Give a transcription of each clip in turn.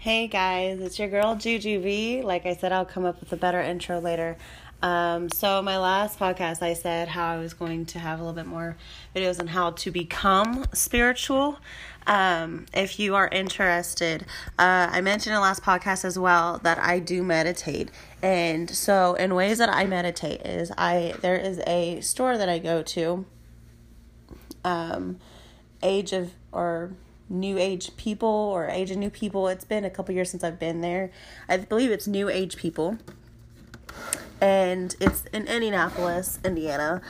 Hey guys, it's your girl Juju V. Like I said, I'll come up with a better intro later. Um, so my last podcast, I said how I was going to have a little bit more videos on how to become spiritual. Um, if you are interested, uh, I mentioned in the last podcast as well that I do meditate, and so in ways that I meditate is I there is a store that I go to. Um, age of or new age people or age of new people. It's been a couple years since I've been there. I believe it's new age people. And it's in Indianapolis, Indiana.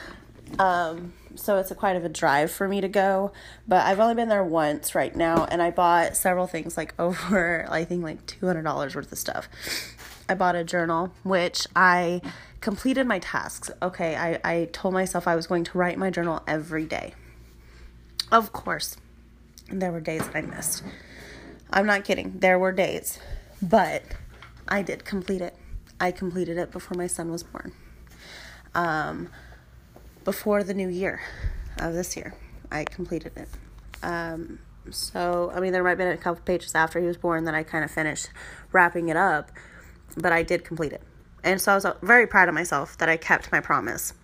Um, so it's a quite of a drive for me to go, but I've only been there once right now and I bought several things like over I think like $200 worth of stuff. I bought a journal which I completed my tasks. Okay, I I told myself I was going to write my journal every day. Of course, there were days that I missed. I'm not kidding. There were days, but I did complete it. I completed it before my son was born. Um, before the new year of this year, I completed it. Um, so, I mean, there might have been a couple pages after he was born that I kind of finished wrapping it up, but I did complete it. And so I was very proud of myself that I kept my promise.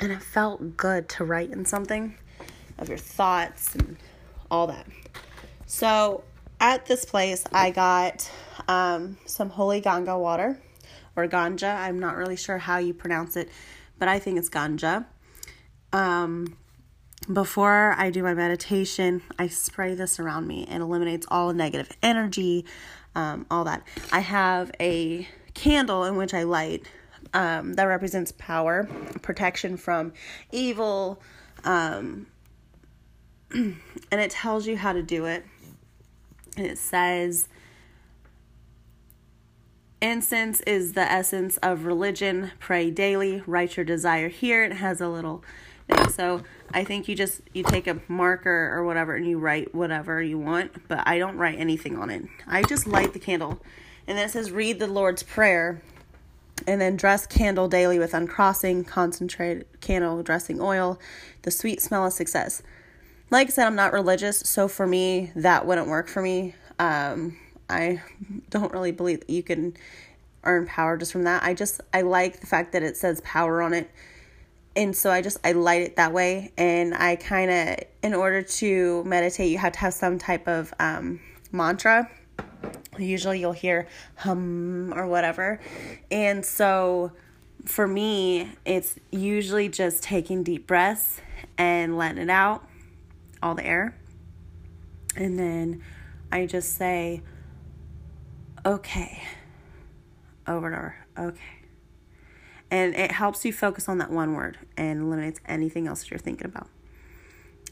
And it felt good to write in something of your thoughts and all that. So at this place, I got um, some holy ganga water or ganja. I'm not really sure how you pronounce it, but I think it's ganja. Um, before I do my meditation, I spray this around me and eliminates all negative energy, um, all that. I have a candle in which I light um, that represents power, protection from evil, um, and it tells you how to do it. And it says, Incense is the essence of religion. Pray daily. Write your desire here. It has a little thing. So I think you just you take a marker or whatever and you write whatever you want. But I don't write anything on it. I just light the candle, and then it says read the Lord's prayer, and then dress candle daily with uncrossing, concentrated candle dressing oil, the sweet smell of success like I said, I'm not religious, so for me, that wouldn't work for me. Um, I don't really believe that you can earn power just from that. I just I like the fact that it says power on it. And so I just I light it that way and I kind of in order to meditate you have to have some type of um, mantra. Usually you'll hear hum or whatever. And so for me, it's usually just taking deep breaths and letting it out all the air. And then I just say, okay, over and over, okay. And it helps you focus on that one word and eliminates anything else you're thinking about.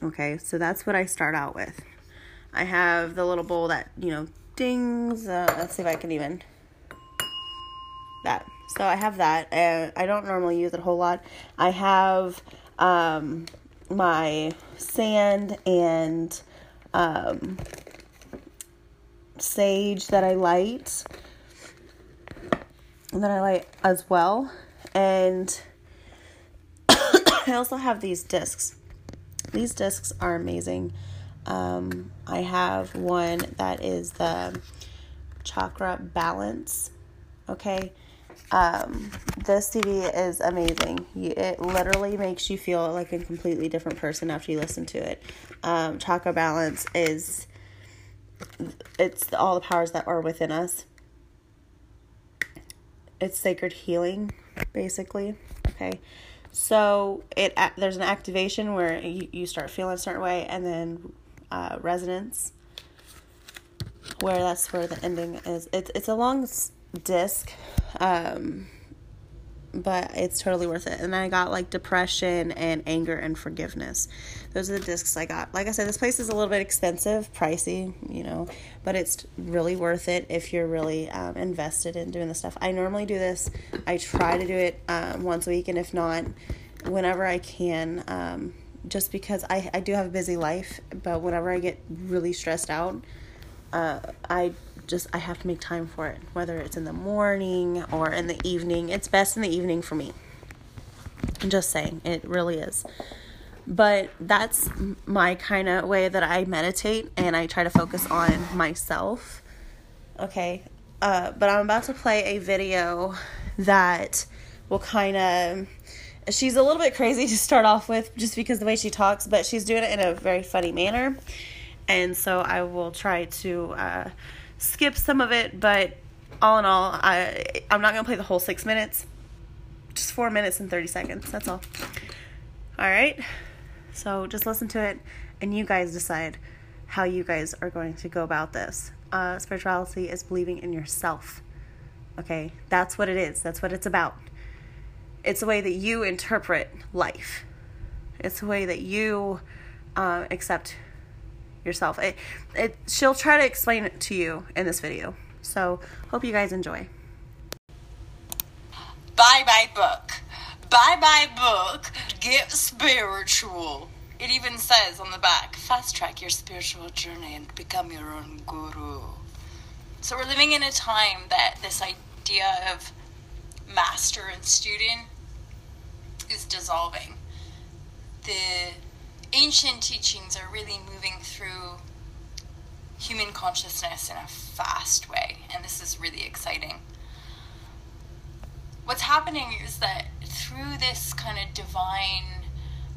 Okay, so that's what I start out with. I have the little bowl that, you know, dings. Uh, let's see if I can even. That. So I have that. and I don't normally use it a whole lot. I have um, my sand and um, sage that I light that I light as well. And I also have these discs. These discs are amazing. Um, I have one that is the chakra balance. Okay. Um, this CD is amazing. It literally makes you feel like a completely different person after you listen to it. Um, Chakra Balance is it's all the powers that are within us. It's sacred healing, basically. Okay, so it there's an activation where you, you start feeling a certain way, and then uh, resonance, where that's where the ending is. It's it's a long disc um, but it's totally worth it. And then I got like depression and anger and forgiveness. Those are the discs I got. Like I said, this place is a little bit expensive, pricey, you know, but it's really worth it if you're really um, invested in doing this stuff. I normally do this. I try to do it um, once a week, and if not, whenever I can. Um, just because I, I do have a busy life, but whenever I get really stressed out, uh, I just I have to make time for it, whether it's in the morning or in the evening. It's best in the evening for me. I'm just saying, it really is. But that's my kind of way that I meditate and I try to focus on myself okay? Uh, but I'm about to play a video that will kind of. She's a little bit crazy to start off with just because the way she talks, but she's doing it in a very funny manner. And so I will try to uh, skip some of it, but all in all, I, I'm not to play the whole six minutes. Just four minutes and 30 seconds. That's all. All right. So just listen to it and you guys decide how you guys are going to go about this. Uh, spirituality is believing in yourself. Okay, that's what it is. That's what it's about. It's the way that you interpret life. It's the way that you uh, accept yourself. It, it, she'll try to explain it to you in this video. So, hope you guys enjoy. Bye bye book. Bye bye book. Get spiritual. It even says on the back fast track your spiritual journey and become your own guru. So, we're living in a time that this idea of master and student is dissolving. The ancient teachings are really moving through human consciousness in a fast way, and this is really exciting. What's happening is that through this kind of divine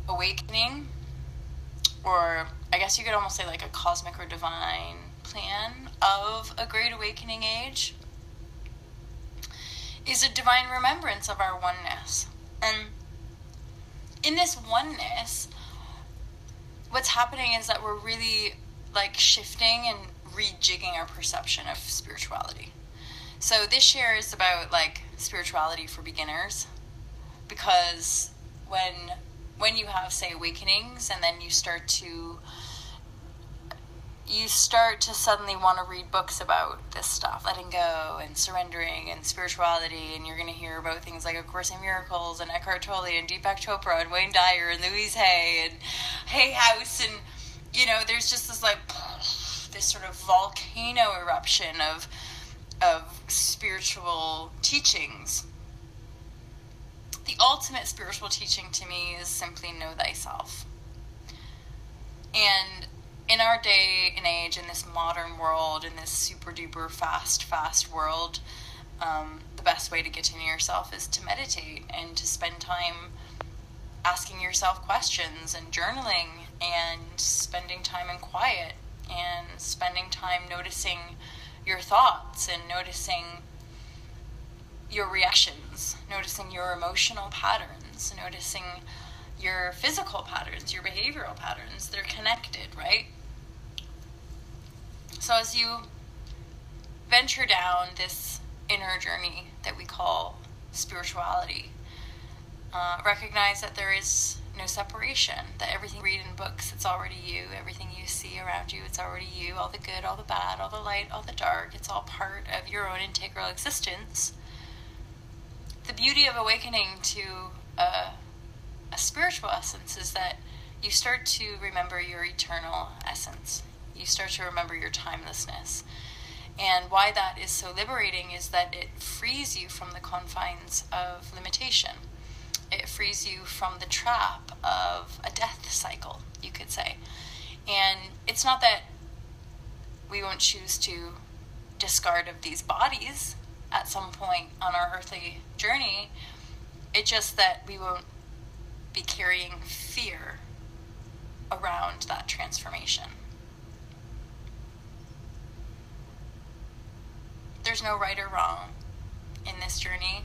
awakening, or I guess you could almost say like a cosmic or divine plan of a great awakening age, is a divine remembrance of our oneness. And in this oneness, what's happening is that we're really like shifting and rejigging our perception of spirituality. So this year is about like spirituality for beginners because when when you have say awakenings and then you start to you start to suddenly want to read books about this stuff, letting go and surrendering and spirituality, and you're going to hear about things like A Course in Miracles and Eckhart Tolle and Deepak Chopra and Wayne Dyer and Louise Hay and Hay House, and you know, there's just this like this sort of volcano eruption of of spiritual teachings. The ultimate spiritual teaching to me is simply know thyself. And in our day and age, in this modern world, in this super duper fast, fast world, um, the best way to get to know yourself is to meditate and to spend time asking yourself questions and journaling and spending time in quiet and spending time noticing your thoughts and noticing your reactions, noticing your emotional patterns, noticing your physical patterns, your behavioral patterns. They're connected, right? So as you venture down this inner journey that we call spirituality, uh, recognize that there is no separation, that everything you read in books, it's already you. Everything you see around you, it's already you. All the good, all the bad, all the light, all the dark, it's all part of your own integral existence. The beauty of awakening to a, a spiritual essence is that you start to remember your eternal essence. You start to remember your timelessness. And why that is so liberating is that it frees you from the confines of limitation it frees you from the trap of a death cycle, you could say. And it's not that we won't choose to discard of these bodies at some point on our earthly journey. It's just that we won't be carrying fear around that transformation. There's no right or wrong in this journey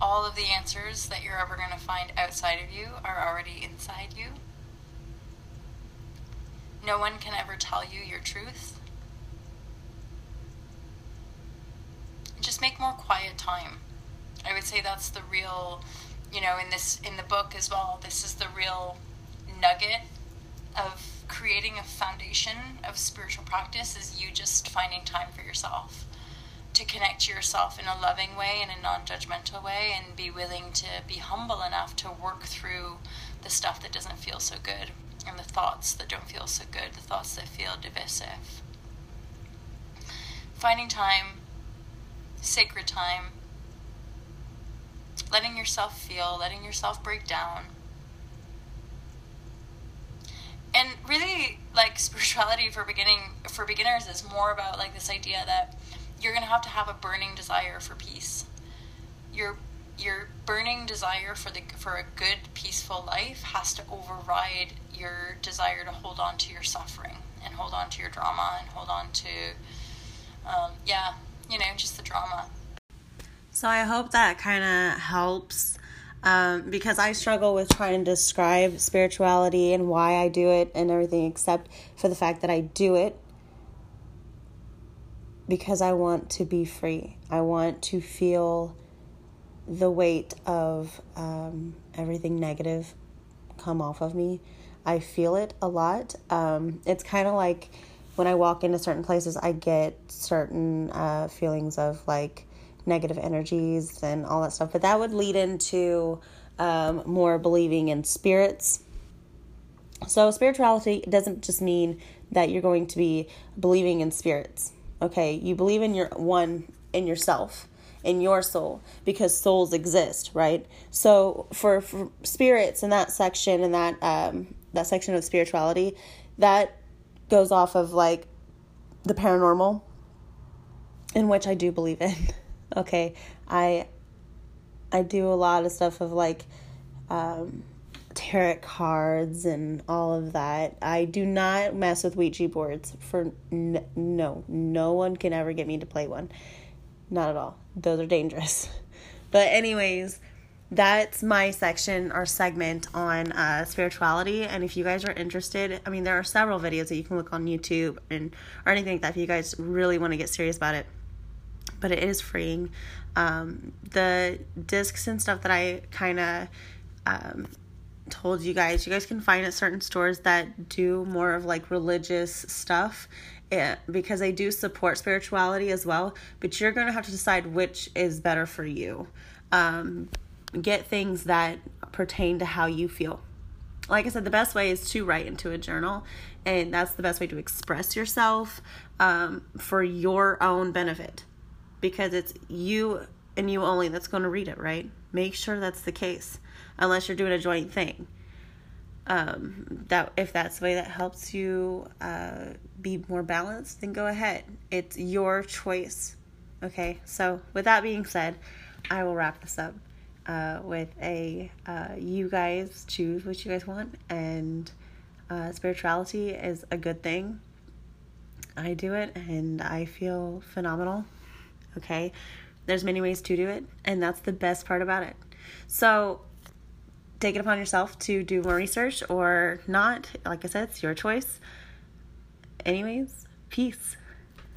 all of the answers that you're ever going to find outside of you are already inside you. No one can ever tell you your truth. Just make more quiet time. I would say that's the real, you know, in this in the book as well. This is the real nugget of creating a foundation of spiritual practice is you just finding time for yourself to connect to yourself in a loving way, in a non judgmental way, and be willing to be humble enough to work through the stuff that doesn't feel so good and the thoughts that don't feel so good, the thoughts that feel divisive. Finding time, sacred time, letting yourself feel, letting yourself break down, and really like spirituality for beginning for beginners is more about like this idea that you're to have to have a burning desire for peace. Your your burning desire for the for a good peaceful life has to override your desire to hold on to your suffering and hold on to your drama and hold on to um, yeah you know just the drama. So i hope that kind of helps um, because I struggle with trying to describe spirituality and why I do it and everything, except for the fact that I do it because I want to be free. I want to feel the weight of um, everything negative come off of me. I feel it a lot. Um, it's kind of like when I walk into certain places, I get certain uh, feelings of like negative energies and all that stuff. But that would lead into um, more believing in spirits. So, spirituality doesn't just mean that you're going to be believing in spirits. Okay, you believe in your one in yourself, in your soul, because souls exist, right? So, for, for spirits in that section and that um, that section of spirituality, that goes off of like the paranormal, in which I do believe in. okay i i do a lot of stuff of like um tarot cards and all of that. I do not mess with ouija boards for n- no no one can ever get me to play one. Not at all. Those are dangerous. But anyways that's my section or segment on uh, spirituality. And if you guys are interested i mean there are several videos that you can look on youtube and or anything like that if you guys really want to get serious about it but it is freeing. Um, the discs and stuff that I kind of um, told you guys, you guys can find at certain stores that do more of like religious stuff. It, eh, because they do support spirituality as well, but you're going to have to decide which is better for you. Um, get things that pertain to how you feel. Like I said, the best way is to write into a journal, and that's the best way to express yourself um, for your own benefit because it's you and you only that's going to read it, right? Make sure that's the case, unless you're doing a joint thing. Um, that if that's the way that helps you uh, be more balanced, then go ahead. It's your choice. Okay. So with that being said, I will wrap this up uh, with a uh, you guys choose what you guys want, and uh, spirituality is a good thing. I do it, and I feel phenomenal okay? There's many ways to do it, and that's the best part about it. So, take it upon yourself to do more research or not. Like I said, it's your choice. Anyways, peace.